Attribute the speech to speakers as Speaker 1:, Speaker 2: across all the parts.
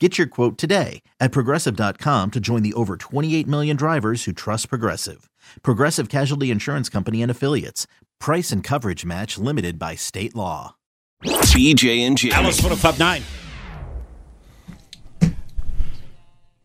Speaker 1: Get your quote today at progressive.com to join the over 28 million drivers who trust Progressive. Progressive Casualty Insurance Company and Affiliates. Price and coverage match limited by state law.
Speaker 2: BJ and Jamie.
Speaker 3: Alice 1059.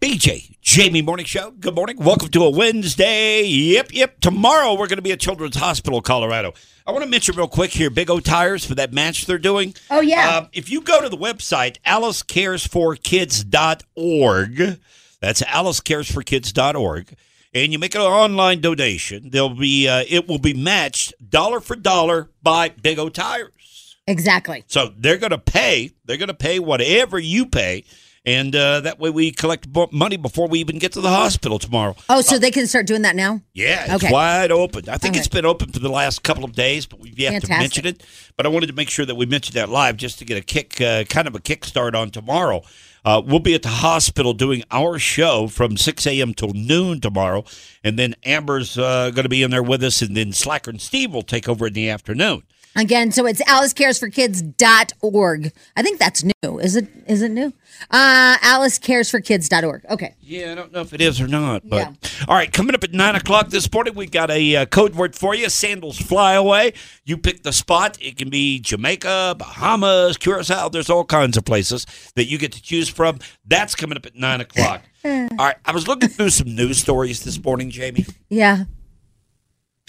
Speaker 3: BJ, Jamie Morning Show. Good morning. Welcome to a Wednesday. Yep, yep. Tomorrow we're going to be at Children's Hospital, Colorado. I want to mention real quick here Big O Tires for that match they're doing.
Speaker 4: Oh, yeah.
Speaker 3: Um, if you go to the website, alicecaresforkids.org, that's alicecaresforkids.org, and you make an online donation, there'll be uh, it will be matched dollar for dollar by Big O Tires.
Speaker 4: Exactly.
Speaker 3: So they're going to pay. They're going to pay whatever you pay, and uh, that way we collect money before we even get to the hospital tomorrow.
Speaker 4: Oh, so they can start doing that now?
Speaker 3: Yeah, it's
Speaker 4: Okay.
Speaker 3: wide open. I think it's been open for the last couple of days, but we've yet to mention it. But I wanted to make sure that we mentioned that live just to get a kick, uh, kind of a kickstart on tomorrow. Uh, we'll be at the hospital doing our show from 6 a.m. till noon tomorrow, and then Amber's uh, going to be in there with us, and then Slacker and Steve will take over in the afternoon.
Speaker 4: Again, so it's alicecaresforkids.org. I think that's new. Is it is it new? Uh alicecaresforkids.org. Okay.
Speaker 3: Yeah, I don't know if it is or not. But
Speaker 4: Yeah.
Speaker 3: all right, coming up at nine o'clock this morning, we've got a uh, code word for you: sandals fly away. You pick the spot. It can be Jamaica, Bahamas, Curacao. There's all kinds of places that you get to choose from. That's coming up at nine o'clock. all right, I was looking through some news stories this morning, Jamie.
Speaker 4: Yeah.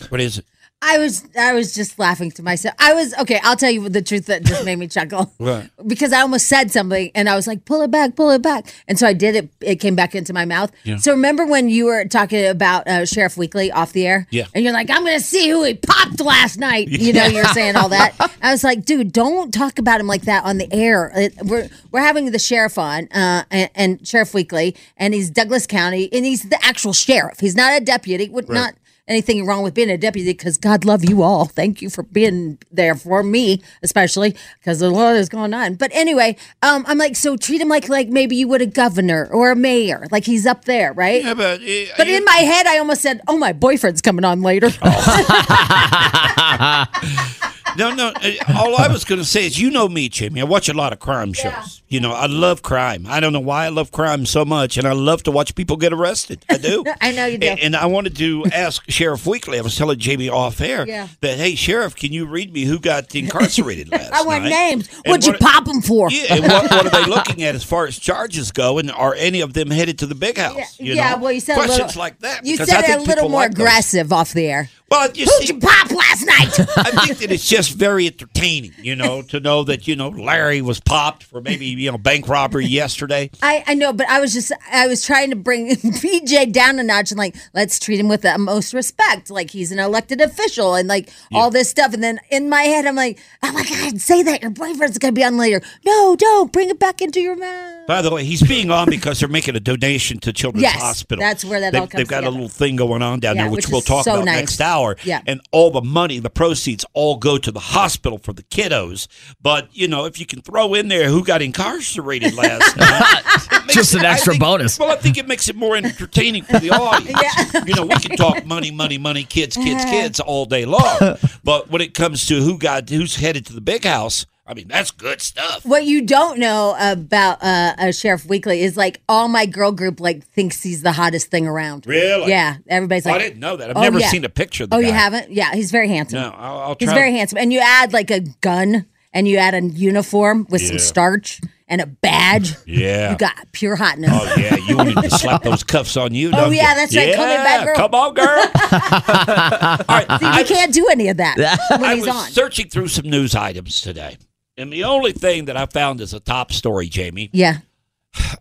Speaker 3: What is it?
Speaker 4: I was I was just laughing to myself. I was okay, I'll tell you the truth that just made me chuckle.
Speaker 3: What?
Speaker 4: Because I almost said something and I was like, pull it back, pull it back. And so I did it. It came back into my mouth. Yeah. So remember when you were talking about uh, Sheriff Weekly off the air?
Speaker 3: Yeah.
Speaker 4: And you're like, I'm going to see who he popped last night. You know, you're saying all that. I was like, dude, don't talk about him like that on the air. It, we're we're having the sheriff on uh, and, and Sheriff Weekly, and he's Douglas County, and he's the actual sheriff. He's not a deputy. Would not anything wrong with being a deputy because God love you all. Thank you for being there for me, especially because a lot is going on. But anyway, um, I'm like, so treat him like like maybe you would a governor or a mayor, like he's up there, right?
Speaker 3: Yeah, but, uh,
Speaker 4: But in my head, I almost said, "Oh, my boyfriend's coming on later."
Speaker 3: No, no. uh, All I was going to say is, you know me, Jamie. I watch a lot of crime shows. You know, I love crime. I don't know why I love crime so much, and I love to watch people get arrested. I do.
Speaker 4: I know you do.
Speaker 3: And, and I wanted to ask Sheriff Weekly. I was telling Jamie off air
Speaker 4: Yeah.
Speaker 3: that, hey, Sheriff, can you read me who got incarcerated last
Speaker 4: I want
Speaker 3: night?
Speaker 4: names. What'd you pop them for?
Speaker 3: Yeah, and what, what are they looking at as far as charges go, and are any of them headed to the big house? you
Speaker 4: yeah,
Speaker 3: know?
Speaker 4: well, you said
Speaker 3: questions
Speaker 4: a little,
Speaker 3: like that.
Speaker 4: You said it a little more
Speaker 3: like those.
Speaker 4: aggressive off the air.
Speaker 3: Well, you
Speaker 4: Who'd
Speaker 3: see,
Speaker 4: you pop last night?
Speaker 3: I think that it's just very entertaining, you know, to know that you know Larry was popped for maybe you know bank robbery yesterday.
Speaker 4: I, I know, but I was just I was trying to bring PJ down a notch and like let's treat him with the most respect, like he's an elected official and like all this stuff. And then in my head, I'm like, oh my god, say that your boyfriend's gonna be on later. No, don't bring it back into your mouth.
Speaker 3: By the way, he's being on because they're making a donation to Children's
Speaker 4: Yes,
Speaker 3: Hospital.
Speaker 4: that's where that
Speaker 3: they've,
Speaker 4: all comes
Speaker 3: They've got a little thing going on down
Speaker 4: Yeah,
Speaker 3: there, which,
Speaker 4: which
Speaker 3: we'll talk
Speaker 4: so
Speaker 3: about
Speaker 4: nice.
Speaker 3: next hour.
Speaker 4: Yeah.
Speaker 3: And all the money, the proceeds, all go to the hospital for the kiddos. But you know, if you can throw in there who got incarcerated last night, makes
Speaker 5: Just an
Speaker 3: it-
Speaker 5: extra
Speaker 3: think-
Speaker 5: bonus.
Speaker 3: Well, I think it makes it more entertaining for the audience. You know, we can talk money, money, money, kids, kids, kids all day long. But when it comes to who got who's headed to the big house, I mean, that's good stuff.
Speaker 4: What you don't know about uh, uh, Sheriff Weekly is like all my girl group like thinks he's the hottest thing around.
Speaker 3: Really?
Speaker 4: Yeah, everybody's
Speaker 3: Oh,
Speaker 4: like,
Speaker 3: I didn't know that. I've
Speaker 4: Oh,
Speaker 3: never
Speaker 4: yeah.
Speaker 3: seen a picture of the
Speaker 4: oh,
Speaker 3: guy.
Speaker 4: you haven't? Yeah, he's very handsome.
Speaker 3: No, I'll, I'll
Speaker 4: He's very handsome. And you add like a gun and you add a uniform with
Speaker 3: Yeah.
Speaker 4: some starch and a badge,
Speaker 3: Yeah.
Speaker 4: you got pure hotness.
Speaker 3: Oh yeah, you wanted to slap those cuffs on you.
Speaker 4: Oh, yeah,
Speaker 3: you?
Speaker 4: that's right. Call me a bad girl.
Speaker 3: Come on, girl. All right,
Speaker 4: See,
Speaker 3: I,
Speaker 4: you can't do any of that when
Speaker 3: I
Speaker 4: he's
Speaker 3: was
Speaker 4: on.
Speaker 3: searching through some news items today, and the only thing that I found is a top story, Jamie.
Speaker 4: yeah.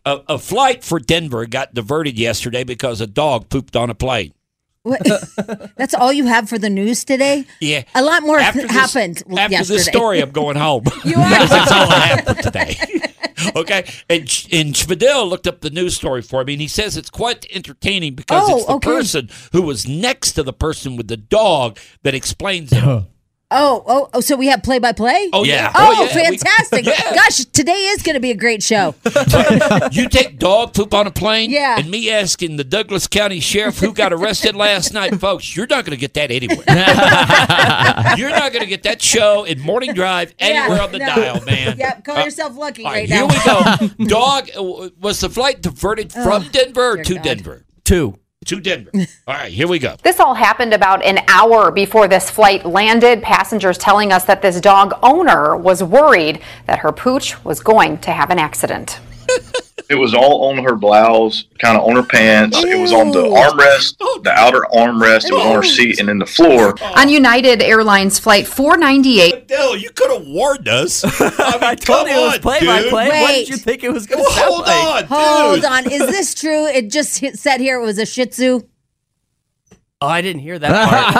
Speaker 3: A, a flight for Denver got diverted yesterday because a dog pooped on a plane.
Speaker 4: What? That's all you have for the news today?
Speaker 3: Yeah,
Speaker 4: A lot more
Speaker 3: After
Speaker 4: th-
Speaker 3: this-
Speaker 4: happened
Speaker 3: After
Speaker 4: yesterday.
Speaker 3: this story, I'm going home.
Speaker 4: You are
Speaker 3: That's all I have for today. okay, and and Spadil looked up the news story for me, and he says it's quite entertaining because
Speaker 4: Oh,
Speaker 3: it's the
Speaker 4: okay.
Speaker 3: person who was next to the person with the dog that explains it. Uh-huh.
Speaker 4: Oh, oh, oh, so we have play by play?
Speaker 3: Oh yeah,
Speaker 4: Oh,
Speaker 3: yeah. We-
Speaker 4: fantastic.
Speaker 3: Yeah.
Speaker 4: Gosh, today is going to be a great show.
Speaker 3: you take dog poop on a plane,
Speaker 4: Yeah.
Speaker 3: and me asking the Douglas County Sheriff who got arrested last night, folks, you're not going to get that anywhere. you're not going to get that show in Morning Drive anywhere
Speaker 4: Yeah,
Speaker 3: on the
Speaker 4: no.
Speaker 3: dial, man.
Speaker 4: Yep, call
Speaker 3: Uh,
Speaker 4: yourself lucky
Speaker 3: all
Speaker 4: right,
Speaker 3: right,
Speaker 4: now.
Speaker 3: here we go. Dog uh, was the flight diverted from Denver
Speaker 4: dear
Speaker 3: to
Speaker 4: God.
Speaker 3: Denver
Speaker 5: Two.
Speaker 3: To Denver. All right, here we go.
Speaker 6: This all happened about an hour before this flight landed. Passengers telling us that this dog owner was worried that her pooch was going to have an accident.
Speaker 7: It was all on her blouse, kind of on her pants. It was on the armrest, the outer armrest. It was on her seat and in the floor.
Speaker 6: On United Airlines Flight 498,
Speaker 3: Dale, you could have warned us. I, mean,
Speaker 5: I told
Speaker 3: come
Speaker 5: you it was
Speaker 3: on,
Speaker 5: play by
Speaker 3: dude.
Speaker 5: play. What
Speaker 4: Wait.
Speaker 5: did you think it was going to sound
Speaker 3: Hold
Speaker 5: like?
Speaker 3: on, dude.
Speaker 4: Hold on. Is this true? It just hit, said here it was a Shih Tzu.
Speaker 5: Oh, I didn't hear that part.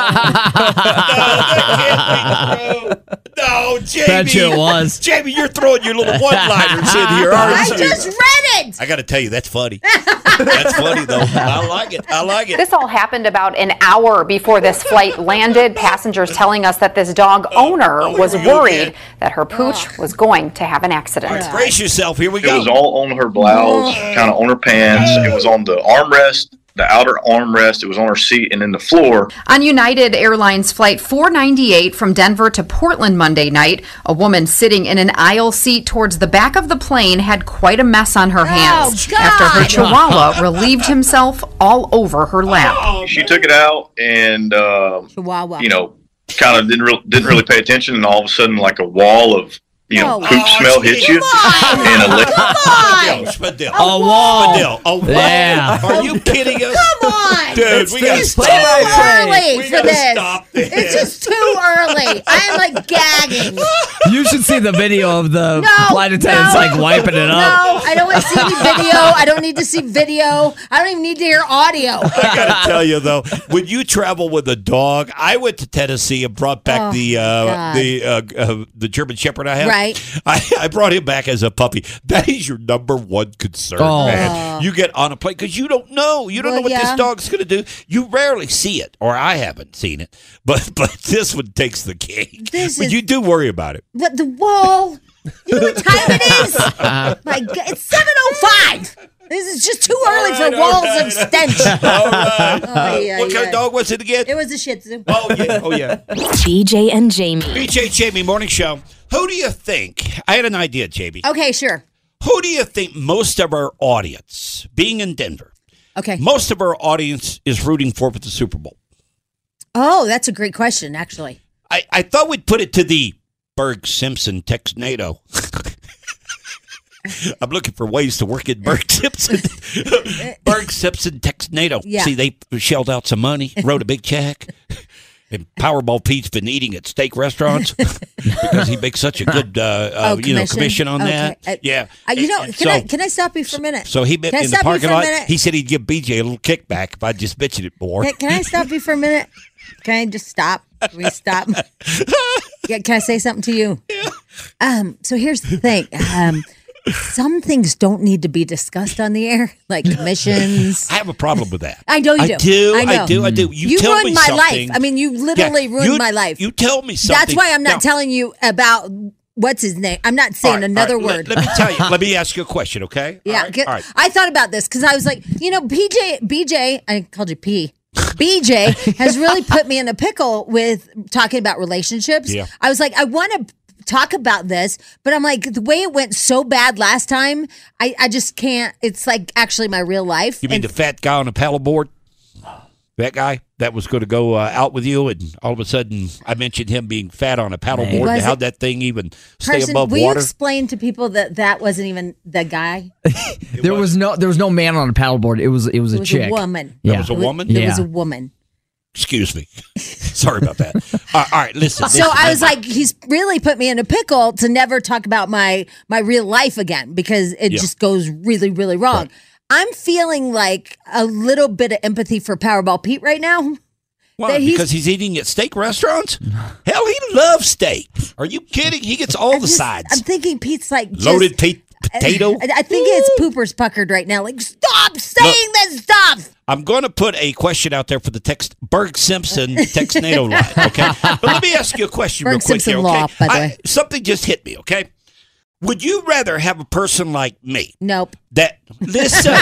Speaker 3: No, that can't be true. No, Jamie.
Speaker 8: Bet you it was.
Speaker 3: Jamie, you're throwing your little one-liners in here,
Speaker 4: I
Speaker 3: aren't you?
Speaker 4: just read it.
Speaker 3: I got to tell you, that's funny. that's funny, though. I like it. I like it.
Speaker 6: this all happened about an hour before this flight landed. Passengers telling us that this dog oh, owner
Speaker 3: oh,
Speaker 6: was
Speaker 3: here we go
Speaker 6: worried
Speaker 3: again.
Speaker 6: that her pooch was going to have an accident.
Speaker 3: Brace yourself. Here we go.
Speaker 7: It was all on her blouse, kind of on her pants. It was on the armrest, the outer armrest. It was on her seat and then the floor.
Speaker 6: On United Airlines Flight 498 from Denver to Portland Monday night, a woman sitting in an aisle seat towards the back of the plane had quite a mess on her hands
Speaker 4: God.
Speaker 6: after her chihuahua relieved himself all over her lap.
Speaker 7: She took it out and, uh,
Speaker 4: Chihuahua.
Speaker 7: you know, kind of didn't re- didn't really pay attention, and all of a sudden, like a wall of you know
Speaker 4: Oh.
Speaker 7: poop smell hit you, and a lick.
Speaker 3: Spadil, Spadil.
Speaker 8: A wall.
Speaker 3: Spadil, a wall.
Speaker 8: Yeah.
Speaker 3: Are you kidding us?
Speaker 4: Come on.
Speaker 3: Dude, we got to
Speaker 4: it's
Speaker 3: stop
Speaker 4: too
Speaker 3: this.
Speaker 4: early
Speaker 3: We
Speaker 4: for
Speaker 3: gotta
Speaker 4: this.
Speaker 3: stop this.
Speaker 4: It's just too early. I'm like gagging.
Speaker 8: You should see the video of the
Speaker 4: No,
Speaker 8: flight attendants
Speaker 4: no.
Speaker 8: like wiping it up.
Speaker 4: No, I don't want to see any video. I don't need to see video. I don't even need to hear audio.
Speaker 3: I gotta tell you though, when you travel with a dog, I went to Tennessee and brought back
Speaker 4: Oh,
Speaker 3: the uh, the uh, uh, the German Shepherd I have.
Speaker 4: Right.
Speaker 3: I, I brought him back as a puppy. That is your number one concern,
Speaker 8: Oh.
Speaker 3: man. You get on a plane because you don't know. You don't
Speaker 4: Well,
Speaker 3: know what
Speaker 4: yeah.
Speaker 3: this dog's gonna do. You rarely see it, or I haven't seen it. But but this one takes the cake.
Speaker 4: This
Speaker 3: but
Speaker 4: is-
Speaker 3: you do worry about it.
Speaker 4: But the wall. You know what time it is? My God, it's seven oh five. This is just too early
Speaker 3: right,
Speaker 4: for
Speaker 3: all
Speaker 4: walls
Speaker 3: right.
Speaker 4: of stench.
Speaker 3: All right.
Speaker 4: Oh, uh, ay, ay,
Speaker 3: what kind of dog was it again?
Speaker 4: It was a Shih Tzu.
Speaker 3: oh yeah. Oh yeah.
Speaker 9: BJ and Jamie.
Speaker 3: BJ Jamie Morning Show. Who do you think? I had an idea, JB.
Speaker 4: Okay, sure.
Speaker 3: Who do you think most of our audience, being in Denver,
Speaker 4: Okay.
Speaker 3: most of our audience is rooting for with the Super Bowl?
Speaker 4: Oh, that's a great question, actually.
Speaker 3: I, I thought we'd put it to the Burg Simpson Tex NATO. I'm looking for ways to work in Burg Simpson. Burg Simpson Tex NATO.
Speaker 4: Yeah.
Speaker 3: See, they shelled out some money, wrote a big check. And Powerball Pete's been eating at steak restaurants because he makes such a good, uh, uh,
Speaker 4: Oh,
Speaker 3: you know, commission on
Speaker 4: Okay.
Speaker 3: that.
Speaker 4: Uh,
Speaker 3: yeah,
Speaker 4: Uh, you know, can
Speaker 3: so,
Speaker 4: I can I stop you for a minute?
Speaker 3: So he met in the parking lot. He said he'd give BJ a little kickback if I just mentioned it more.
Speaker 4: Can, can I stop you for a minute? Can I just stop? Can we stop? yeah, can I say something to you? Um, so here's the thing. Um, some things don't need to be discussed on the air, like missions.
Speaker 3: I have a problem with that.
Speaker 4: I know you do.
Speaker 3: I
Speaker 4: do. I
Speaker 3: I, do. I do. You,
Speaker 4: You,
Speaker 3: tell
Speaker 4: ruined
Speaker 3: me
Speaker 4: my
Speaker 3: something.
Speaker 4: life. I mean, you literally
Speaker 3: Yeah,
Speaker 4: ruined
Speaker 3: you-
Speaker 4: my life.
Speaker 3: You tell me something.
Speaker 4: That's why I'm not
Speaker 3: Now,
Speaker 4: telling you about what's his name. I'm not saying
Speaker 3: right,
Speaker 4: another
Speaker 3: right,
Speaker 4: word.
Speaker 3: Let, let me tell you. Let me ask you a question, okay?
Speaker 4: Yeah,
Speaker 3: All right, all right.
Speaker 4: I thought about this because I was like, you know, BJ, BJ, I called you P. BJ has really put me in a pickle with talking about relationships.
Speaker 3: Yeah.
Speaker 4: I was like, I want to talk about this, but I'm like, the way it went so bad last time, I, I just can't. It's like actually my real life.
Speaker 3: You mean
Speaker 4: And-
Speaker 3: the fat guy on the paddleboard? That guy that was going to go uh, out with you, and all of a sudden I mentioned him being fat on a paddleboard.
Speaker 4: Was
Speaker 3: and How'd
Speaker 4: it-
Speaker 3: that thing even stay
Speaker 4: Person,
Speaker 3: above
Speaker 4: will
Speaker 3: water?
Speaker 4: you explain to people that that wasn't even the guy?
Speaker 8: There was no there was no man on a paddleboard. It was it was
Speaker 4: It
Speaker 8: a
Speaker 4: was
Speaker 8: chick.
Speaker 4: a woman.
Speaker 8: Yeah.
Speaker 3: That was a
Speaker 4: It wa-
Speaker 3: woman?
Speaker 4: It was
Speaker 8: Yeah.
Speaker 4: a woman.
Speaker 3: Excuse me. Sorry about that. all right, all right, listen.
Speaker 4: So
Speaker 3: listen,
Speaker 4: I was like, he's really put me in a pickle to never talk about my my real life again because it
Speaker 3: Yeah.
Speaker 4: just goes really, really wrong. I'm feeling like a little bit of empathy for Powerball Pete right now.
Speaker 3: Why?
Speaker 4: he's-
Speaker 3: Because he's eating at steak restaurants? Hell, he loves steak. Are you kidding? He gets all
Speaker 4: I'm
Speaker 3: the
Speaker 4: just-
Speaker 3: sides.
Speaker 4: I'm thinking Pete's like just,
Speaker 3: Loaded pe- uh, potato.
Speaker 4: I, I think it's poopers puckered right now. Like, stop saying this stuff.
Speaker 3: I'm going to put a question out there for the text Burg Simpson Texnado line. Okay, but let me ask you a question real quick
Speaker 4: Simpson
Speaker 3: here. Okay,
Speaker 4: law,
Speaker 3: I- something just hit me. Okay, would you rather have a person like me
Speaker 4: Nope.
Speaker 3: that listen?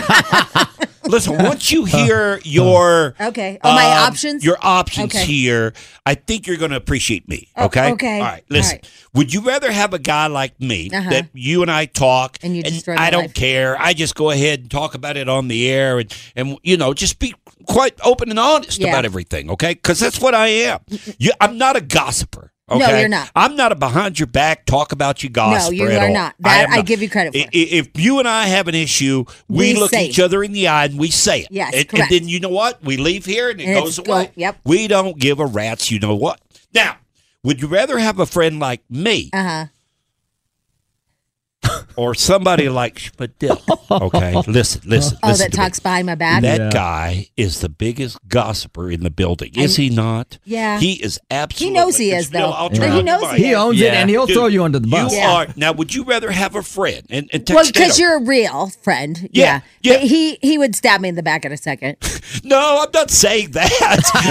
Speaker 3: listen, once you hear your
Speaker 4: Okay. Oh, my
Speaker 3: um,
Speaker 4: options?
Speaker 3: your options
Speaker 4: Okay.
Speaker 3: here, I think you're going to appreciate me.
Speaker 4: Oh,
Speaker 3: Okay,
Speaker 4: okay.
Speaker 3: All right, listen.
Speaker 4: All right.
Speaker 3: Would you rather have a guy like me
Speaker 4: Uh-huh.
Speaker 3: that you and I talk
Speaker 4: And you destroy my
Speaker 3: I don't
Speaker 4: life.
Speaker 3: care. I just go ahead and talk about it on the air and and you know just be quite open and honest
Speaker 4: Yeah.
Speaker 3: about everything. Okay, because that's what I am. You, I'm not a gossiper.
Speaker 4: No, you're not.
Speaker 3: I'm not a behind your back talk about you gossiper.
Speaker 4: you are
Speaker 3: all.
Speaker 4: not. That
Speaker 3: am
Speaker 4: I give you credit for.
Speaker 3: I- i- If you and I have an issue, we,
Speaker 4: We
Speaker 3: look each other in the eye and we say it.
Speaker 4: Yes,
Speaker 3: and, and then you know what? We leave here and it
Speaker 4: And
Speaker 3: goes
Speaker 4: it's go-
Speaker 3: away.
Speaker 4: yep.
Speaker 3: We don't give a rat's. You know what? Now, would you rather have a friend like me
Speaker 4: Uh huh.
Speaker 3: Or somebody like Spadil? Okay, listen, listen,
Speaker 4: Oh,
Speaker 3: listen
Speaker 4: that
Speaker 3: to me.
Speaker 4: talks behind my back.
Speaker 3: That
Speaker 8: Yeah.
Speaker 3: guy is the biggest gossiper in the building, is he not?
Speaker 4: Yeah.
Speaker 3: he is absolutely.
Speaker 4: He knows he is, though.
Speaker 3: I'll
Speaker 4: But
Speaker 3: turn
Speaker 4: he knows he
Speaker 3: mic.
Speaker 8: He owns it and he'll
Speaker 3: Dude,
Speaker 8: throw you under the bus.
Speaker 3: You
Speaker 4: Yeah.
Speaker 3: are now. Would you rather have a friend and, and
Speaker 4: Well, because you're a real friend.
Speaker 3: Yeah, yeah.
Speaker 4: But he he would stab me in the back in a second.
Speaker 3: No, I'm not saying that.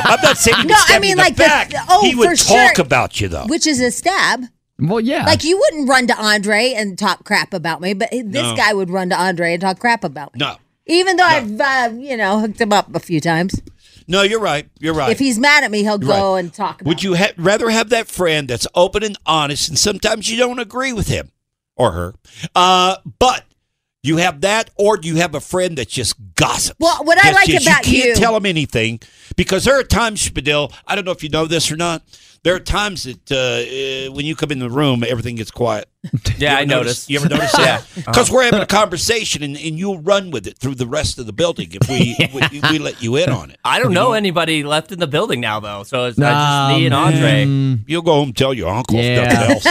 Speaker 3: I'm not saying he
Speaker 4: No, I
Speaker 3: stab you
Speaker 4: mean,
Speaker 3: in the
Speaker 4: like the-
Speaker 3: back.
Speaker 4: oh,
Speaker 3: he would
Speaker 4: for
Speaker 3: talk
Speaker 4: sure.
Speaker 3: about you though.
Speaker 4: which is a stab.
Speaker 8: Well, yeah.
Speaker 4: Like you wouldn't run to Andre and talk crap about me, but this
Speaker 3: No.
Speaker 4: guy would run to Andre and talk crap about me.
Speaker 3: No,
Speaker 4: Even though I've uh, you know hooked him up a few times.
Speaker 3: no, you're right. You're right.
Speaker 4: If he's mad at me, he'll
Speaker 3: You're
Speaker 4: go
Speaker 3: right.
Speaker 4: and talk. About
Speaker 3: Would you ha- rather have that friend that's open and honest, and sometimes you don't agree with him or her, uh, but you have that, or do you have a friend that just gossips?
Speaker 4: Well, what I
Speaker 3: Just-
Speaker 4: like
Speaker 3: just-
Speaker 4: about
Speaker 3: you can't
Speaker 4: you-
Speaker 3: tell them anything because there are times, Spadil. I don't know if you know this or not. There are times that uh, uh, when you come in the room, everything gets quiet.
Speaker 5: Yeah, I noticed.
Speaker 3: notice- You ever notice
Speaker 5: Yeah. Uh-huh.
Speaker 3: that? Because we're having a conversation, and, and you'll run with it through the rest of the building if we we, we let you in on it.
Speaker 5: I don't know anybody left in the building now, though. So it's not just me and Andre.
Speaker 8: man.
Speaker 3: You'll go home and tell your uncle if
Speaker 8: Yeah.
Speaker 3: nothing else.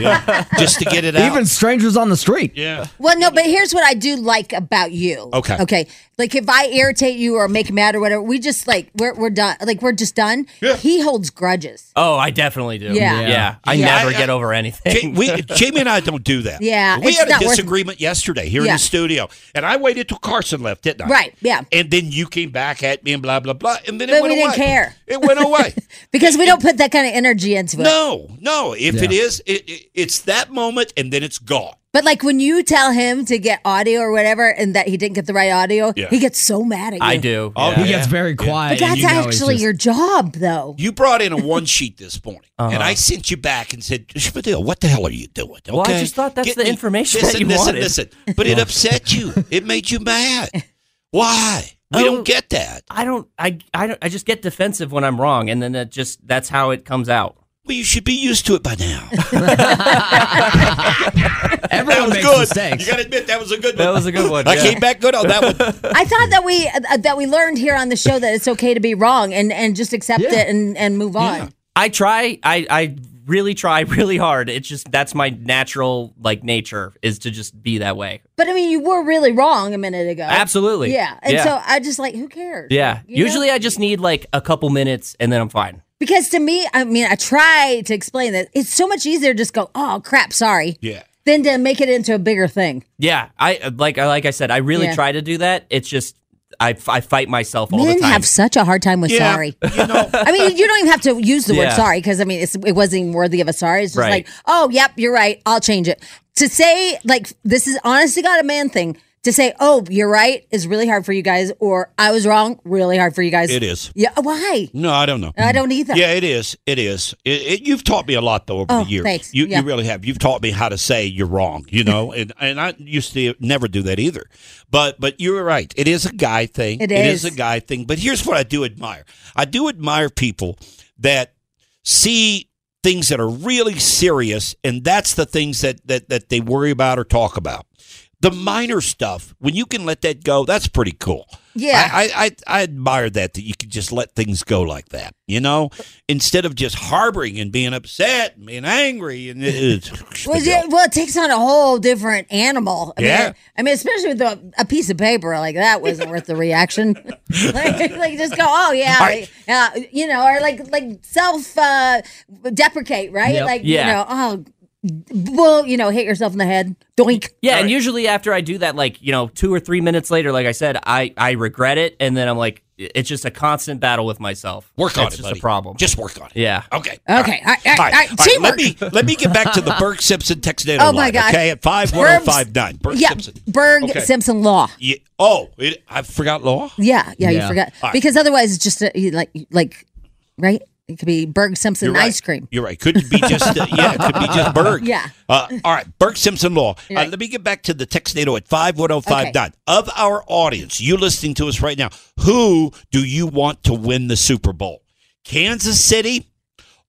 Speaker 3: Yeah. Just to get it out.
Speaker 8: Even strangers on the street.
Speaker 3: yeah.
Speaker 4: Well, no, but here's what I do like about you.
Speaker 3: Okay.
Speaker 4: Okay. Like if I irritate you or make you mad or whatever, we just like we're we're done. Like we're just done.
Speaker 3: Yeah.
Speaker 4: He holds grudges.
Speaker 5: Oh, I definitely do.
Speaker 4: Yeah.
Speaker 5: Yeah. I
Speaker 3: Yeah,
Speaker 5: never
Speaker 3: I-
Speaker 5: get over
Speaker 3: Ja-
Speaker 5: anything.
Speaker 3: we, Jamie and I don't do that.
Speaker 4: Yeah,
Speaker 3: we had a
Speaker 4: not worth-
Speaker 3: disagreement yesterday here in the studio, and I waited till Carson left, didn't I?
Speaker 4: Right, yeah.
Speaker 3: And then you came back at me and blah blah blah, and then it
Speaker 4: But
Speaker 3: went
Speaker 4: we didn't care.
Speaker 3: It went away.
Speaker 4: Because we don't put that kind of energy into it.
Speaker 3: no, no. If it
Speaker 8: Yeah.
Speaker 3: is, it, it, it's that moment, and then it's gone.
Speaker 4: But like when you tell him to get audio or whatever and that he didn't get the right audio,
Speaker 3: Yeah.
Speaker 4: he gets so mad at you.
Speaker 5: I do.
Speaker 3: Oh,
Speaker 5: yeah.
Speaker 8: He gets very
Speaker 4: But
Speaker 8: quiet. But
Speaker 4: that's
Speaker 8: you know
Speaker 4: actually
Speaker 8: just-
Speaker 4: your job though.
Speaker 3: You brought in a one sheet this morning, and
Speaker 5: Uh-huh.
Speaker 3: I sent you back and said, Spadil, what the hell are you doing? Okay?
Speaker 5: Well, I just thought that's
Speaker 3: Get
Speaker 5: the
Speaker 3: me-
Speaker 5: information
Speaker 3: listen,
Speaker 5: that you
Speaker 3: listen,
Speaker 5: wanted.
Speaker 3: Listen, but it upset you. It made you mad. Why? We
Speaker 5: Oh.
Speaker 3: don't get that.
Speaker 5: I don't. I. I don't. I just get defensive when I'm wrong, and then that just that's how it comes out.
Speaker 3: Well, you should be used to it by now.
Speaker 8: Everyone
Speaker 3: that was
Speaker 8: makes
Speaker 3: good.
Speaker 8: mistakes.
Speaker 3: You got to admit that was a good one.
Speaker 5: That was a good one,
Speaker 3: I
Speaker 5: yeah.
Speaker 3: came back good on that one.
Speaker 4: I thought that we uh, that we learned here on the show that it's okay to be wrong and and just accept
Speaker 8: Yeah.
Speaker 4: it and and move on.
Speaker 3: Yeah.
Speaker 5: I try. I. I really try really hard. It's just that's my natural like nature is to just be that way.
Speaker 4: But I mean, you were really wrong a minute ago.
Speaker 5: Absolutely.
Speaker 4: Yeah. And
Speaker 5: Yeah.
Speaker 4: so I just like, who cares?
Speaker 5: Yeah.
Speaker 4: You know?
Speaker 5: Usually I just need like a couple minutes and then I'm fine.
Speaker 4: Because to me, I mean, I try to explain that it's so much easier to just go, oh crap, sorry,
Speaker 3: Yeah.
Speaker 4: than to make it into a bigger thing.
Speaker 5: Yeah. I uh, like I like I said, I really
Speaker 4: Yeah.
Speaker 5: try to do that. It's just I, I fight myself all the
Speaker 4: Men
Speaker 5: time.
Speaker 4: have such a hard time with
Speaker 3: Yeah.
Speaker 4: sorry.
Speaker 3: You know,
Speaker 4: I mean, you don't even have to use the word
Speaker 5: Yeah.
Speaker 4: sorry because I mean, it's, it wasn't even worthy of a sorry. It's just
Speaker 5: Right.
Speaker 4: like, oh, yep, you're right. I'll change it. To say like this is honest to God a man thing. To say, "Oh, you're right," is really hard for you guys, or "I was wrong," really hard for you guys.
Speaker 3: It is.
Speaker 4: Yeah. Why?
Speaker 3: No, I don't know.
Speaker 4: I don't either.
Speaker 3: Yeah, it is. It is. It, it, you've taught me a lot though over
Speaker 4: Oh,
Speaker 3: the years.
Speaker 4: thanks.
Speaker 3: You,
Speaker 4: Yeah.
Speaker 3: you really have. You've taught me how to say you're wrong. You know, and and I used to never do that either. But but you're right. It is a guy thing.
Speaker 4: It
Speaker 3: It is
Speaker 4: is.
Speaker 3: a guy thing. But here's what I do admire. I do admire people that see things that are really serious, and that's the things that that that they worry about or talk about. The minor stuff, when you can let that go, that's pretty cool.
Speaker 4: Yeah.
Speaker 3: I, I, I, I admire that that you can just let things go like that, you know, instead of just harboring and being upset and being angry and it, it's
Speaker 4: Well, yeah, well, it takes on a whole different animal. I
Speaker 3: Yeah.
Speaker 4: Mean, I mean, especially with a, a piece of paper like that wasn't worth the reaction. like, like, just go, oh yeah,
Speaker 3: All right.
Speaker 4: uh, you know, or like like self uh, deprecate, right?
Speaker 8: Yep.
Speaker 4: Like
Speaker 5: Yeah.
Speaker 4: you know, oh, well, you know, hit yourself in the head, doink.
Speaker 5: Yeah, and usually after I do that, like you know, two or three minutes later, like I said, I I regret it, and then I'm like, it's just a constant battle with myself.
Speaker 3: work on
Speaker 5: It's
Speaker 3: it,
Speaker 5: just
Speaker 3: buddy.
Speaker 5: a problem.
Speaker 3: Just work on it.
Speaker 5: yeah.
Speaker 3: Okay.
Speaker 4: Okay, all right, all right, all right,
Speaker 3: Let me let me get back to the Burg Simpson text data
Speaker 4: Oh, my
Speaker 3: line.
Speaker 4: God.
Speaker 3: Okay, at five one oh zero five nine. Burg
Speaker 4: yeah,
Speaker 3: Simpson.
Speaker 4: Burg
Speaker 3: Okay.
Speaker 4: Simpson law.
Speaker 3: Yeah. Oh, it, I forgot law.
Speaker 4: Yeah, yeah, you
Speaker 8: Yeah.
Speaker 4: forgot
Speaker 3: All right.
Speaker 4: because otherwise it's just a, like like right. It could be Burg Simpson
Speaker 3: right.
Speaker 4: ice cream.
Speaker 3: You're right. Could be just uh, yeah. It could be just Burg.
Speaker 4: Yeah.
Speaker 3: Uh, all right. Burg Simpson law. Uh, let me get back to the text data at five one zero five nine. Of our audience, you listening to us right now, who do you want to win the Super Bowl? Kansas City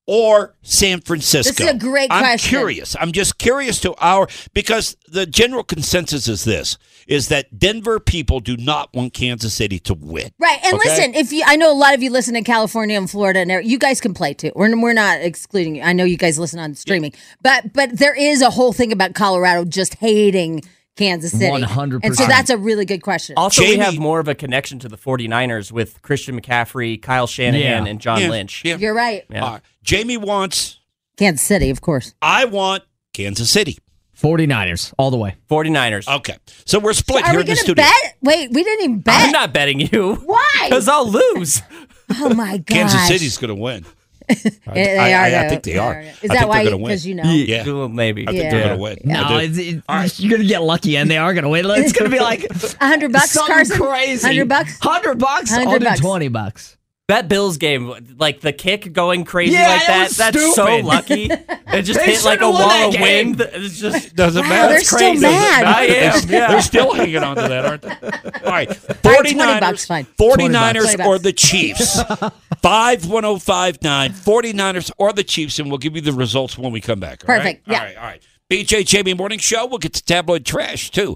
Speaker 3: or San Francisco?
Speaker 4: This is a great
Speaker 3: I'm
Speaker 4: question.
Speaker 3: curious. I'm just curious to our because the general consensus is this: is that Denver people do not want Kansas City to win.
Speaker 4: Right, and
Speaker 3: Okay?
Speaker 4: listen, if you, I know a lot of you listen in California and Florida, and you guys can play too. We're we're not excluding you. I know you guys listen on streaming, but but there is a whole thing about Colorado just hating Kansas City,
Speaker 8: 100%.
Speaker 4: and so that's a really good question.
Speaker 5: Also,
Speaker 3: Jamie-
Speaker 5: we have more of a connection to the 49ers with Christian McCaffrey, Kyle Shanahan,
Speaker 8: Yeah.
Speaker 5: and John
Speaker 3: Yeah,
Speaker 5: Lynch.
Speaker 3: Yeah.
Speaker 4: You're right,
Speaker 5: Yeah.
Speaker 3: All right. Jamie wants.
Speaker 4: Kansas City, of course.
Speaker 3: I want Kansas City.
Speaker 8: 49ers, all the way.
Speaker 5: 49ers.
Speaker 3: Okay, so we're split
Speaker 4: Are
Speaker 3: here
Speaker 4: we
Speaker 3: in the
Speaker 4: going to
Speaker 3: studio.
Speaker 4: bet? Wait, we didn't even bet.
Speaker 5: I'm not betting you.
Speaker 4: Why?
Speaker 5: Because I'll lose.
Speaker 4: Oh my god,
Speaker 3: Kansas City's going to win. I,
Speaker 4: They
Speaker 3: I-
Speaker 4: are.
Speaker 3: I- I
Speaker 4: though.
Speaker 3: think they are.
Speaker 4: Is
Speaker 3: I
Speaker 4: that
Speaker 3: think
Speaker 4: why?
Speaker 3: they're gonna win.
Speaker 4: Because you know.
Speaker 3: Yeah.
Speaker 5: Well, maybe.
Speaker 3: I think they're going to win. I
Speaker 8: No,
Speaker 3: do.
Speaker 8: it's, it, you're gonna get lucky, and they are gonna win. It's gonna be like
Speaker 4: A hundred bucks,
Speaker 8: something
Speaker 4: Carson.
Speaker 8: crazy.
Speaker 4: Hundred bucks.
Speaker 8: Hundred bucks.
Speaker 4: 100
Speaker 8: I'll do
Speaker 4: bucks.
Speaker 8: Twenty bucks.
Speaker 5: That Bills game, like the kick going crazy
Speaker 8: Yeah,
Speaker 5: like
Speaker 8: it
Speaker 5: that,
Speaker 8: was
Speaker 5: that's so lucky. It just hit like a wall of wind. It's just
Speaker 3: Doesn't
Speaker 4: Wow,
Speaker 3: matter.
Speaker 4: they're
Speaker 3: It's
Speaker 4: still
Speaker 3: crazy.
Speaker 4: mad.
Speaker 5: I am.
Speaker 3: They're still hanging on to that, aren't they? All right.
Speaker 4: All right,
Speaker 3: 49ers,
Speaker 4: 20
Speaker 3: 49ers or the Chiefs. 51059, 49ers or the Chiefs, and we'll give you the results when we come back. all right?
Speaker 4: Perfect, yeah.
Speaker 3: All right, all right. BJ Jamie Morning Show. We'll get to tabloid trash, too.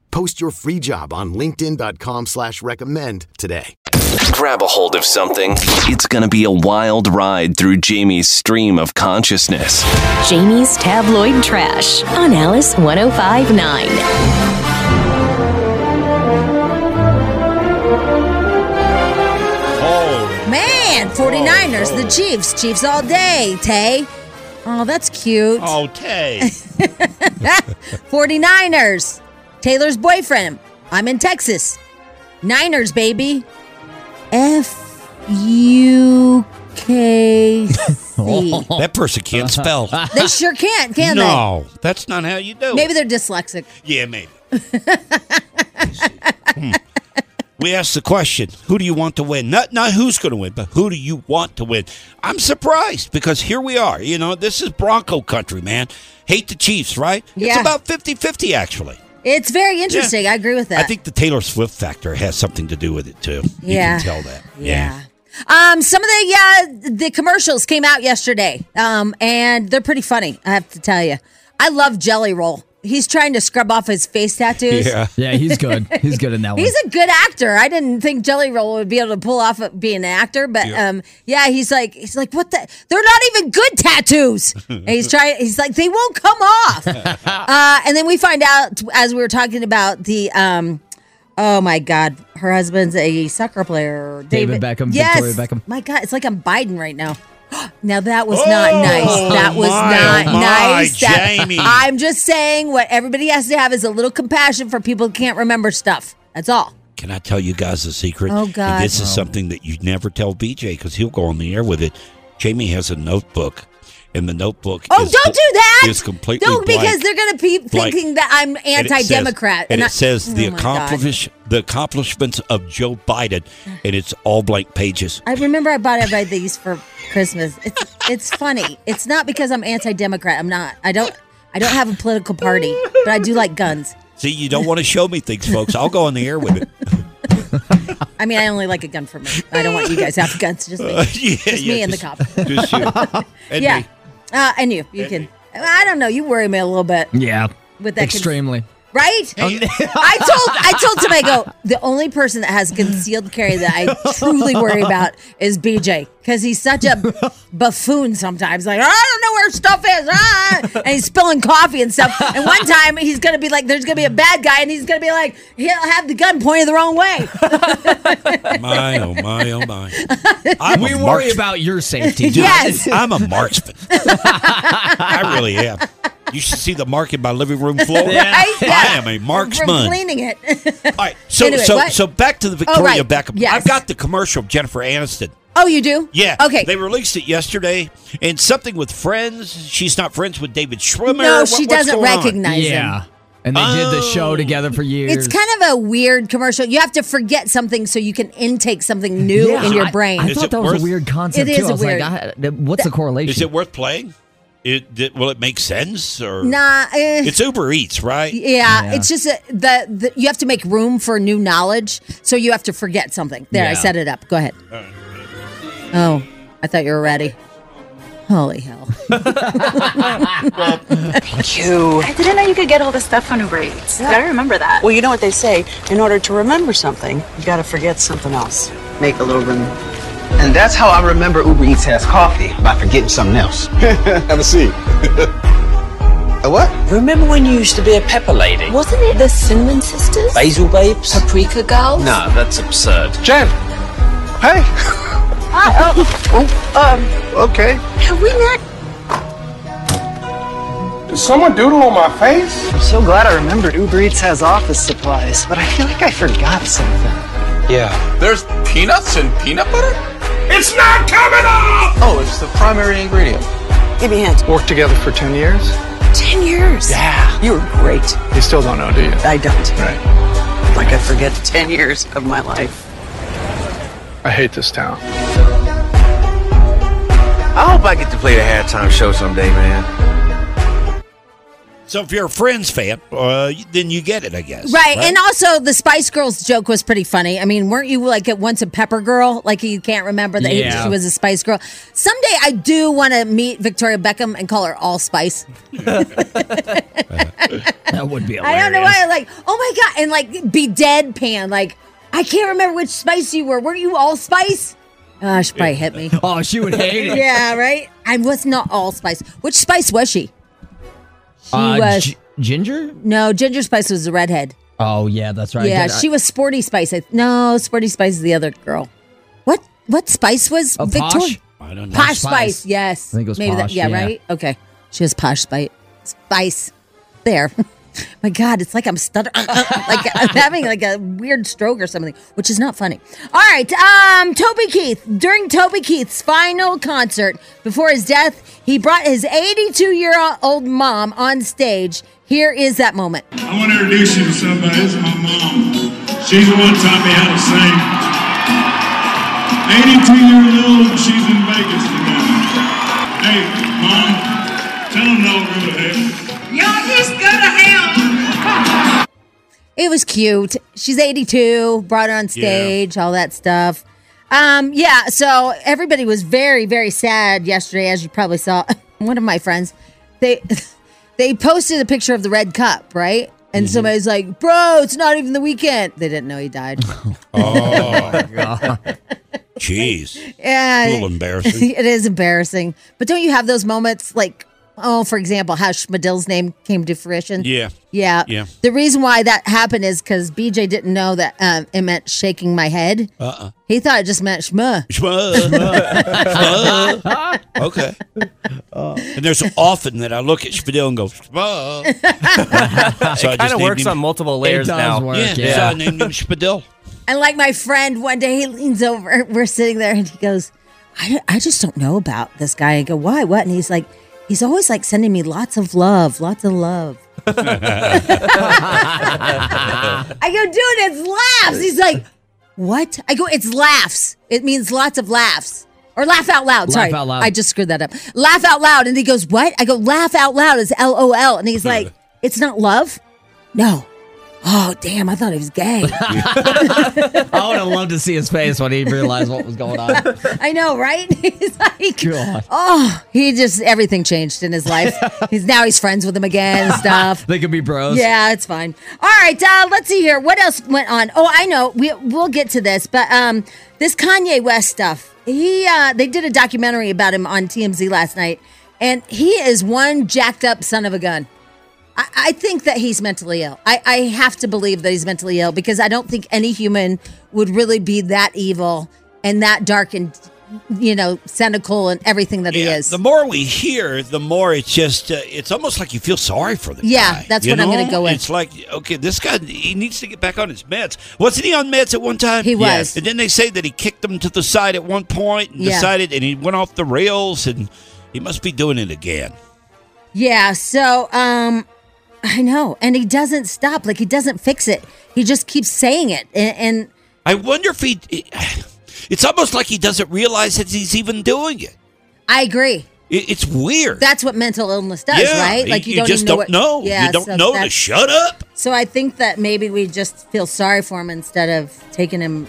Speaker 10: Post your free job on linkedin.com slash recommend today.
Speaker 2: Grab a hold of something. It's going to be a wild ride through Jamie's stream of consciousness.
Speaker 11: Jamie's Tabloid Trash on Alice 1059.
Speaker 3: Oh,
Speaker 4: Man, man, 49ers, the Chiefs. Chiefs all day, Tay. Oh, that's cute.
Speaker 3: Oh, Tay.
Speaker 4: 49ers. Taylor's boyfriend. I'm in Texas. Niners, baby. F U K C.
Speaker 3: that person can't spell.
Speaker 4: They sure can't, can they?
Speaker 3: no, that's not how you do
Speaker 4: they?
Speaker 3: it.
Speaker 4: Maybe they're dyslexic.
Speaker 3: Yeah, maybe. Hmm. We asked the question, who do you want to win? Not not who's going to win, but who do you want to win? I'm surprised because here we are. You know, this is Bronco country, man. Hate the Chiefs, right? It's
Speaker 4: Yeah.
Speaker 3: about 50-50 actually.
Speaker 4: It's very interesting. I agree with that.
Speaker 3: I think the Taylor Swift factor has something to do with it too.
Speaker 4: Yeah.
Speaker 3: You can tell that.
Speaker 4: Yeah. Um, some of the uh, the commercials came out yesterday, um, and they're pretty funny. I have to tell you, I love Jelly Roll. He's trying to scrub off his face tattoos.
Speaker 8: Yeah, yeah, he's good. He's good in that one.
Speaker 4: He's a good actor. I didn't think Jelly Roll would be able to pull off of being an actor, but
Speaker 12: Yeah.
Speaker 4: um, yeah, he's like, he's like, what the? They're not even good tattoos. and he's trying. He's like, they won't come off. uh, and then we find out as we were talking about the um, oh my god, her husband's a soccer player,
Speaker 8: David Beckham,
Speaker 4: Yes,
Speaker 8: Victoria Beckham.
Speaker 4: My God, it's like I'm Biden right now. Now that was not
Speaker 3: Oh,
Speaker 4: nice. That was
Speaker 3: my,
Speaker 4: not
Speaker 3: my,
Speaker 4: nice. That- I'm just saying what everybody has to have is a little compassion for people who can't remember stuff. That's all.
Speaker 3: Can I tell you guys a secret?
Speaker 4: Oh,
Speaker 3: And
Speaker 4: God.
Speaker 3: this is something that you never tell BJ because he'll go on the air with it. Jamie has a notebook, and the notebook.
Speaker 4: Oh,
Speaker 3: is,
Speaker 4: don't do that.
Speaker 3: Is completely
Speaker 4: Don't because they're going to be
Speaker 3: Blank.
Speaker 4: thinking that I'm
Speaker 3: And it says-
Speaker 4: anti-democrat.
Speaker 3: and,
Speaker 4: I-
Speaker 3: it says the
Speaker 4: Oh, my God.
Speaker 3: the accomplishments of Joe Biden, and it's all blank pages.
Speaker 4: I remember I bought everybody these for Christmas. It's it's funny. It's not because I'm anti-democrat. I'm not. I don't. I don't have a political party, but I do like guns.
Speaker 3: See, you don't want to show me things, folks. I'll go on the air with it.
Speaker 4: I mean, I only like a gun for me. I don't want you guys to have guns. Just me.
Speaker 3: Uh, yeah,
Speaker 4: just
Speaker 3: yeah,
Speaker 4: me and
Speaker 3: just-
Speaker 4: the cop.
Speaker 3: just you. And
Speaker 4: yeah.
Speaker 3: me.
Speaker 4: Uh, and you. You can. I don't know. You worry me a little bit.
Speaker 8: yeah,
Speaker 4: With that cons-
Speaker 8: extremely.
Speaker 4: Right? I told I told Tim I go, the only person that has concealed carry that I truly worry about is BJ. Because he's such a buffoon sometimes. Like, I don't know where stuff is. Ah! And he's spilling coffee and stuff. And one time he's gonna be like, there's gonna be a bad guy, and he's gonna be like, he'll have the gun pointed the wrong way.
Speaker 3: My oh my oh my! I'm
Speaker 8: we worry
Speaker 3: marksman.
Speaker 8: about your safety.
Speaker 3: Dude,
Speaker 4: Yes.
Speaker 3: I'm a marksman. I really am. You should see the mark in my living room floor.
Speaker 4: Yeah.
Speaker 3: I am a
Speaker 4: From
Speaker 3: marksman.
Speaker 4: cleaning it.
Speaker 3: All right, so
Speaker 4: Anyway,
Speaker 3: so
Speaker 4: what?
Speaker 3: so back to the oh, Victoria
Speaker 4: Oh, right.
Speaker 3: Beckham.
Speaker 4: Yes.
Speaker 3: I've got the commercial of Jennifer Aniston.
Speaker 4: oh, you do?
Speaker 3: Yeah.
Speaker 4: Okay.
Speaker 3: They released it yesterday, and something with friends. She's not friends with David Schwimmer.
Speaker 4: no, she
Speaker 3: what's
Speaker 4: doesn't
Speaker 3: going on?
Speaker 4: recognize him.
Speaker 8: Yeah, and they did the oh. show together for years.
Speaker 4: It's kind of a weird commercial. You have to forget something so you can intake something new
Speaker 8: Yeah,
Speaker 4: in your brain.
Speaker 8: I,
Speaker 3: Is
Speaker 8: thought
Speaker 3: it
Speaker 8: that was
Speaker 3: worth-
Speaker 8: a weird concept
Speaker 4: It
Speaker 8: too.
Speaker 4: is
Speaker 8: I was
Speaker 4: weird.
Speaker 8: like, I, what's the correlation?
Speaker 3: Is it worth playing? It, did- will it make sense or
Speaker 4: nah, eh.
Speaker 3: It's Uber Eats, right?
Speaker 4: Yeah,
Speaker 8: Yeah.
Speaker 4: it's just a, the, the you have to make room for new knowledge, so you have to forget something. There, I set it up. Go ahead. Oh, I thought you were ready. Holy hell!
Speaker 12: Thank you.
Speaker 13: I didn't know you could get all this stuff on Uber Eats. I remember that.
Speaker 12: Well, you know what they say. In order to remember something, you got to forget something else. Make a little room.
Speaker 14: And that's how I remember Uber Eats has coffee by forgetting something else. Have a seat. a what?
Speaker 12: Remember when you used to be a pepper lady?
Speaker 13: Wasn't it the Cinnamon Sisters?
Speaker 12: Basil babes?
Speaker 13: Paprika Girls?
Speaker 14: Nah, that's absurd. Jen! Hey!
Speaker 13: Hi, oh, um,
Speaker 14: Okay.
Speaker 13: have we not?
Speaker 14: Did someone doodle on my face? I'm so glad I remembered Uber Eats has office supplies, but I feel like I forgot something. Yeah.
Speaker 15: There's peanuts and peanut butter? It's not coming off! Oh, it's the primary ingredient.
Speaker 12: Give me a hand.
Speaker 14: Worked together for 10 years?
Speaker 12: Ten years.
Speaker 14: Yeah.
Speaker 12: You were great.
Speaker 14: You still don't know, do you?
Speaker 12: I don't.
Speaker 14: Right.
Speaker 12: Like I forget ten years of my life.
Speaker 14: I hate this town.
Speaker 15: I hope I get to play the halftime show someday, man.
Speaker 3: So if you're a Friends fan, uh, then you get it, I guess.
Speaker 4: Right. and also the Spice Girls joke was pretty funny. I mean, weren't you like at once a Pepper Girl? Like you can't remember that
Speaker 8: Yeah.
Speaker 4: she was a Spice Girl. Someday I do want to meet Victoria Beckham and call her All Spice.
Speaker 8: that would be.
Speaker 4: I don't know why. Like, oh my god, and like be deadpan. Like, I can't remember which Spice you were. Weren't you All Spice? Oh, she probably hit me.
Speaker 8: Oh, she would hate it.
Speaker 4: yeah, right. I was not All Spice. Which Spice was she? She
Speaker 8: Uh,
Speaker 4: was
Speaker 8: G- Ginger?
Speaker 4: no Ginger Spice was the redhead.
Speaker 8: Oh yeah, that's right.
Speaker 4: yeah,
Speaker 8: Did I-
Speaker 4: she was Sporty Spice. I, no, Sporty Spice is the other girl. What? what spice was
Speaker 8: Oh,
Speaker 4: Victoria?
Speaker 8: Posh?
Speaker 3: I don't know.
Speaker 4: Posh
Speaker 8: Posh
Speaker 4: spice.
Speaker 8: Spice.
Speaker 4: Yes.
Speaker 8: I think it was
Speaker 4: Maybe that.
Speaker 8: Posh,
Speaker 4: Yeah,
Speaker 8: yeah.
Speaker 4: Right. Okay. She has posh spice. Spice. There. My God, it's like I'm stuttering. like I'm having like a weird stroke or something, which is not funny. All right. Um, Toby Keith. During Toby Keith's final concert before his death, he brought his 82 year old mom on stage. Here is that moment.
Speaker 16: I want to introduce you to somebody. This is my mom. She's the one taught me how to sing. 82 years old, she's in Vegas today. Hey, mom, tell them no go to hell.
Speaker 13: Y'all just go to hell.
Speaker 4: It was cute. She's 82, brought her on stage, all that stuff. Um, yeah, so everybody was very, very sad yesterday, as you probably saw. One of my friends, they they posted a picture of the red cup, right? And somebody's like, "Bro, it's not even the weekend." They didn't know he died.
Speaker 3: Oh, my God. Jeez.
Speaker 4: Yeah,
Speaker 3: A little embarrassing.
Speaker 4: it is embarrassing. But don't you have those moments, like, oh, for example, how Schmidl's name came to fruition?
Speaker 3: Yeah.
Speaker 4: Yeah.
Speaker 3: Yeah.
Speaker 4: The reason why that happened is because BJ didn't know that um, it meant shaking my head.
Speaker 3: Uh-uh.
Speaker 4: He thought it just meant shmuh.
Speaker 3: Shmuh. okay. and there's often that I look at Spadil and go, Shmuh. so
Speaker 5: it kind of works
Speaker 3: him-
Speaker 5: on multiple layers
Speaker 8: does
Speaker 5: now.
Speaker 8: work,
Speaker 3: Yeah,
Speaker 8: yeah.
Speaker 3: so I named him Spadil.
Speaker 4: And like my friend, one day he leans over, we're sitting there, and he goes, I, I just don't know about this guy. I go, why? What? And he's like, he's always like sending me lots of love, lots of love. I go, dude, it's laughs. He's like, what? I go, it's laughs. It means lots of laughs. Or laugh out loud.
Speaker 8: Laugh
Speaker 4: Sorry.
Speaker 8: out loud.
Speaker 4: I just screwed that up. Laugh out loud. And he goes, what? I go, laugh out loud is L O L. And he's like, it's not love? No. Oh, damn. I thought he was gay.
Speaker 8: I would have loved to see his face when he realized what was going on.
Speaker 4: I know, right? He's like,
Speaker 8: God.
Speaker 4: oh, he just everything changed in his life. he's now he's friends with him again and stuff.
Speaker 8: They could be bros.
Speaker 4: Yeah, it's fine. All right, uh, let's see here. What else went on? Oh, I know. We we'll get to this, but um, this Kanye West stuff. He uh, they did a documentary about him on TMZ last night, and he is one jacked up son of a gun. I, I think that he's mentally ill. I, I have to believe that he's mentally ill because I don't think any human would really be that evil and that dark and you know cynical and everything that he is.
Speaker 3: The more we hear, the more it's just, uh, it's almost like you feel sorry for the
Speaker 4: Yeah,
Speaker 3: guy.
Speaker 4: that's
Speaker 3: you
Speaker 4: what I'm gonna go with.
Speaker 3: It's like, okay, this guy, he needs to get back on his meds. Wasn't he on meds at one time?
Speaker 4: He was. Yes.
Speaker 3: And then they say that he kicked him to the side at one point and
Speaker 4: Yeah.
Speaker 3: decided, and he went off the rails, and he must be doing it again.
Speaker 4: Yeah, so um I know. And he doesn't stop. Like he doesn't fix it. He just keeps saying it. And, and
Speaker 3: I wonder if he, it's almost like he doesn't realize that he's even doing it.
Speaker 4: I agree.
Speaker 3: It- It's weird.
Speaker 4: That's what mental illness does,
Speaker 3: yeah,
Speaker 4: right? Like you, don't
Speaker 3: just
Speaker 4: know
Speaker 3: don't
Speaker 4: what,
Speaker 3: know.
Speaker 4: Yeah,
Speaker 3: you don't
Speaker 4: so
Speaker 3: know to shut up.
Speaker 4: So I think that maybe we just feel sorry for him instead of taking him.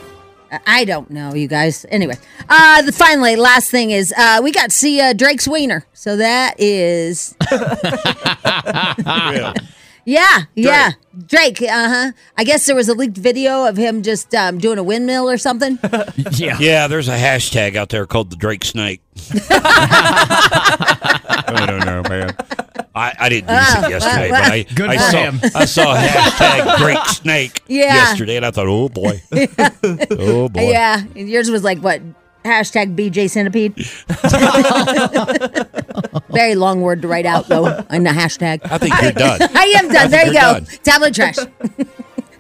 Speaker 4: I don't know, you guys. Anyway, uh, the finally last thing is uh, we got to see uh, Drake's wiener. So that is Yeah, yeah. Drake, uh huh. I guess there was a leaked video of him just um, doing a windmill or something.
Speaker 8: yeah.
Speaker 3: Yeah, there's a hashtag out there called the Drake Snake. I don't know, man. I, I didn't use
Speaker 4: Ah,
Speaker 3: it yesterday, but I,
Speaker 8: Good
Speaker 3: I
Speaker 8: for
Speaker 3: saw
Speaker 8: him.
Speaker 3: I saw hashtag Drake Snake
Speaker 4: Yeah.
Speaker 3: yesterday, and I thought, oh boy, oh boy.
Speaker 4: Yeah, yours was like what? Hashtag BJ Centipede. Very long word to write out though in the hashtag.
Speaker 3: I think you're done.
Speaker 4: I am done.
Speaker 3: think
Speaker 4: There you go.
Speaker 3: done.
Speaker 4: Tabloid trash.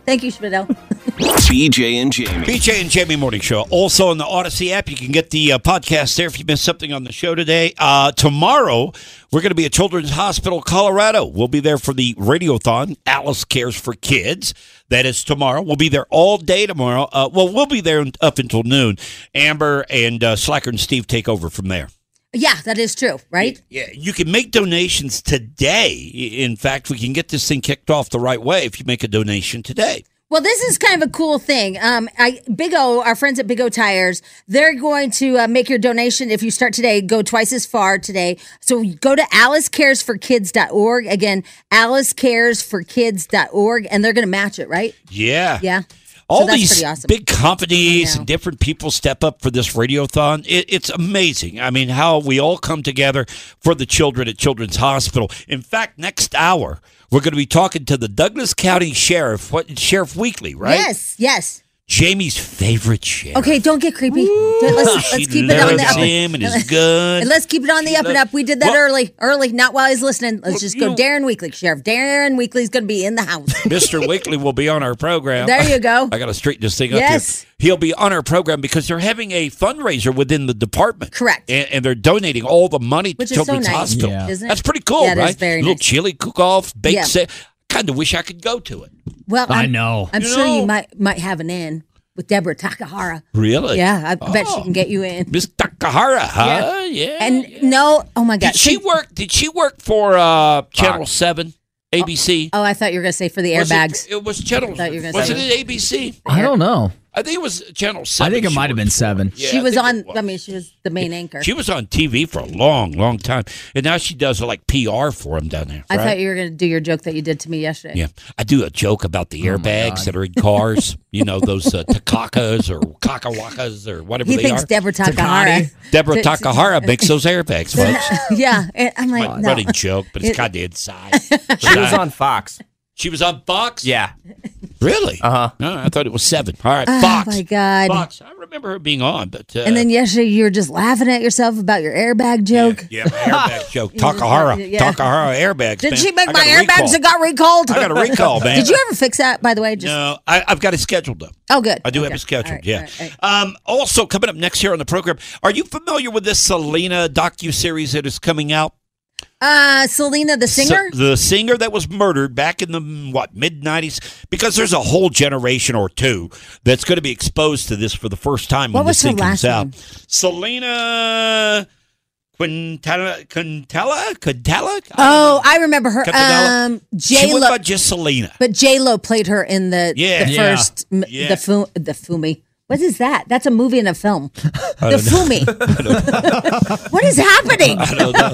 Speaker 4: Thank you, Schmidl.
Speaker 2: BJ and Jamie.
Speaker 3: BJ and Jamie Morning Show. Also on the Audacy app, you can get the uh, podcast there if you missed something on the show today. Uh, tomorrow, we're going to be at Children's Hospital, Colorado. We'll be there for the Radiothon, Alice Cares for Kids. That is tomorrow. We'll be there all day tomorrow. Uh, well, we'll be there up until noon. Amber and uh, Slacker and Steve take over from there.
Speaker 4: Yeah, that is true, right?
Speaker 3: Yeah, you can make donations today. In fact, we can get this thing kicked off the right way if you make a donation today.
Speaker 4: Well, this is kind of a cool thing. Um, I, Big O, our friends at Big O Tires, they're going to uh, make your donation if you start today. Go twice as far today. So go to AliceCaresForKids.org. Again, AliceCaresForKids.org, and they're going to match it, right?
Speaker 3: Yeah.
Speaker 4: Yeah.
Speaker 3: All
Speaker 4: so
Speaker 3: these
Speaker 4: awesome.
Speaker 3: big companies and different people step up for this radiothon. It, it's amazing. I mean, how we all come together for the children at Children's Hospital. In fact, next hour we're going to be talking to the Douglas County Sheriff, what Sheriff Weekly, right?
Speaker 4: Yes, yes.
Speaker 3: Jamie's favorite sheriff.
Speaker 4: Okay, don't get creepy. let's
Speaker 3: she
Speaker 4: let's keep it on the
Speaker 3: loves
Speaker 4: up.
Speaker 3: him and his gun.
Speaker 4: And let's keep it on the up and up. We did that
Speaker 3: Well-
Speaker 4: early, early, not while he's listening. Let's just
Speaker 3: you
Speaker 4: go.
Speaker 3: know-
Speaker 4: Darren Weekly, Sheriff Darren Weekly's going to be in the house.
Speaker 3: Mr. Weekly will be on our program.
Speaker 4: There you go.
Speaker 3: I got to straighten this thing up
Speaker 4: Yes.
Speaker 3: here. He'll be on our program because they're having a fundraiser within the department.
Speaker 4: Correct.
Speaker 3: And, and they're donating all the money
Speaker 4: Which
Speaker 3: to
Speaker 4: is so
Speaker 3: Children's
Speaker 4: nice,
Speaker 3: Hospital.
Speaker 4: Yeah. isn't it?
Speaker 3: That's pretty cool,
Speaker 4: Yeah, it is
Speaker 3: right?
Speaker 4: very
Speaker 3: Little
Speaker 4: nice.
Speaker 3: chili cook off, baked
Speaker 4: Yeah.
Speaker 3: sa- Kind of wish I could go to it.
Speaker 4: Well,
Speaker 8: I
Speaker 4: I'm,
Speaker 8: know.
Speaker 4: I'm
Speaker 3: You
Speaker 4: sure
Speaker 3: know-
Speaker 4: you might might have an in with Deborah Takahara.
Speaker 3: Really?
Speaker 4: Yeah, I bet she
Speaker 3: Oh.
Speaker 4: can get you in.
Speaker 3: Miss Takahara, huh? Yeah.
Speaker 4: And no, oh my God.
Speaker 3: Did she work? Did she work for uh, Channel Seven, ABC?
Speaker 4: Oh, I thought you were going to say for the
Speaker 3: Was it-
Speaker 4: airbags.
Speaker 3: It, was Channel.
Speaker 4: thought you were gonna
Speaker 3: Was
Speaker 4: say-
Speaker 3: it at ABC?
Speaker 8: I don't know.
Speaker 3: I think it was Channel Seven.
Speaker 8: I think it might have been
Speaker 3: for.
Speaker 8: seven.
Speaker 3: Yeah,
Speaker 4: she
Speaker 3: I
Speaker 4: was
Speaker 3: think
Speaker 4: on.
Speaker 3: was.
Speaker 4: I mean, she was the main anchor.
Speaker 3: She was on TV for a long, long time, and now she does like PR for him down there.
Speaker 4: I
Speaker 3: right?
Speaker 4: thought you were going to do your joke that you did to me yesterday.
Speaker 3: Yeah, I do a joke about the airbags that are in cars. you know those uh, Takakas or Kakawakas or whatever
Speaker 4: He
Speaker 3: they
Speaker 4: thinks
Speaker 3: are.
Speaker 4: Deborah Takahara.
Speaker 3: Deborah
Speaker 4: Th-
Speaker 3: Takahara makes those airbags, folks.
Speaker 4: yeah, and I'm like,
Speaker 3: My
Speaker 4: no.
Speaker 3: running joke, but it's kind of inside.
Speaker 5: She was on Fox.
Speaker 3: She was on Fox.
Speaker 5: Yeah.
Speaker 3: Really?
Speaker 5: Uh huh.
Speaker 3: No, I thought it was seven. All right,
Speaker 4: Oh
Speaker 3: Fox.
Speaker 4: my God.
Speaker 3: Fox. I remember her being on, but uh,
Speaker 4: And then yesterday you were just laughing at yourself about your airbag joke.
Speaker 3: yeah, my airbag joke.
Speaker 4: You just-
Speaker 3: Takahara.
Speaker 4: yeah.
Speaker 3: Takahara airbags.
Speaker 4: Did
Speaker 3: man.
Speaker 4: she make
Speaker 3: I
Speaker 4: my airbags
Speaker 3: recall.
Speaker 4: that got recalled?
Speaker 3: I got a recall, man.
Speaker 4: Did you ever fix that, by the way? Just
Speaker 3: No, I, I've got it scheduled though.
Speaker 4: Oh, good.
Speaker 3: I do have
Speaker 4: Okay.
Speaker 3: it scheduled.
Speaker 4: All right,
Speaker 3: yeah.
Speaker 4: all right, all
Speaker 3: Um, also, coming up next here on the program, are you familiar with this Selena docu series that is coming out?
Speaker 4: Uh, Selena, the singer.
Speaker 3: So- the singer that was murdered back in the what mid '90s. Because there's a whole generation or two that's going to be exposed to this for the first time
Speaker 4: What
Speaker 3: when this thing comes
Speaker 4: last
Speaker 3: out.
Speaker 4: name?
Speaker 3: Selena Quintella, Quintella, Quintella.
Speaker 4: oh, I remember her.
Speaker 3: Quintanilla?
Speaker 4: Um,
Speaker 3: She
Speaker 4: J Lo.
Speaker 3: just Selena.
Speaker 4: But J Lo played her in the
Speaker 3: Yeah.
Speaker 4: the
Speaker 3: Yeah.
Speaker 4: first m-
Speaker 3: Yeah.
Speaker 4: the fu- the Fumi. What is that? That's a movie and a film. The. Fumi. what is happening?
Speaker 3: I don't know.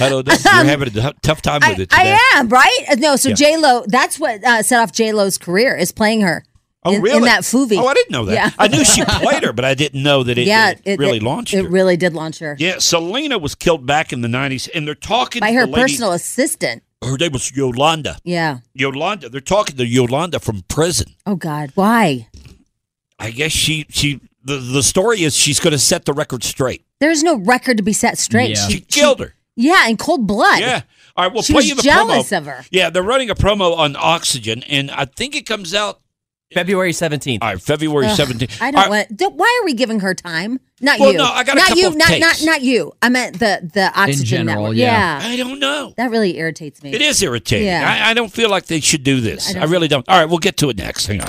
Speaker 3: I don't know. You're having a tough time with it today.
Speaker 4: I am right. Uh, No, so
Speaker 3: Yeah.
Speaker 4: J Lo. That's what uh, set off J Lo's career is playing her.
Speaker 3: Oh,
Speaker 4: in,
Speaker 3: really?
Speaker 4: In that movie.
Speaker 3: Oh, I didn't know that.
Speaker 4: Yeah.
Speaker 3: I knew she played her, but I didn't know that it,
Speaker 4: yeah,
Speaker 3: it, really launched
Speaker 4: It
Speaker 3: her.
Speaker 4: really did launch her
Speaker 3: yeah, Selena was killed back in the 90s, and they're talking
Speaker 4: by
Speaker 3: to
Speaker 4: her
Speaker 3: the lady-
Speaker 4: personal assistant.
Speaker 3: Her name was Yolanda.
Speaker 4: Yeah.
Speaker 3: Yolanda. They're talking to Yolanda from prison.
Speaker 4: Oh God, why?
Speaker 3: I guess she she the, the story is she's going to set the record straight.
Speaker 4: There's no record to be set straight.
Speaker 3: Yeah. She killed her.
Speaker 4: Yeah, in cold blood.
Speaker 3: Yeah. All right, we'll
Speaker 4: She
Speaker 3: play
Speaker 4: was
Speaker 3: you the
Speaker 4: jealous
Speaker 3: promo.
Speaker 4: of her.
Speaker 3: Yeah, they're running a promo on Oxygen, and I think it comes out
Speaker 5: February 17th.
Speaker 3: All right, February
Speaker 4: Ugh,
Speaker 3: 17th.
Speaker 4: I don't
Speaker 3: right,
Speaker 4: want. Why are we giving her time? Not
Speaker 3: Well,
Speaker 4: you.
Speaker 3: no, I got a
Speaker 4: not
Speaker 3: couple
Speaker 4: you.
Speaker 3: of
Speaker 4: not not
Speaker 3: takes.
Speaker 4: not you. I meant the the oxygen
Speaker 8: general,
Speaker 4: network.
Speaker 8: yeah.
Speaker 3: I don't know.
Speaker 4: that really irritates me.
Speaker 3: It is irritating.
Speaker 4: Yeah.
Speaker 3: I, I don't feel like they should do this.
Speaker 4: I
Speaker 3: I, really don't. All right, we'll get to it next. Hang on.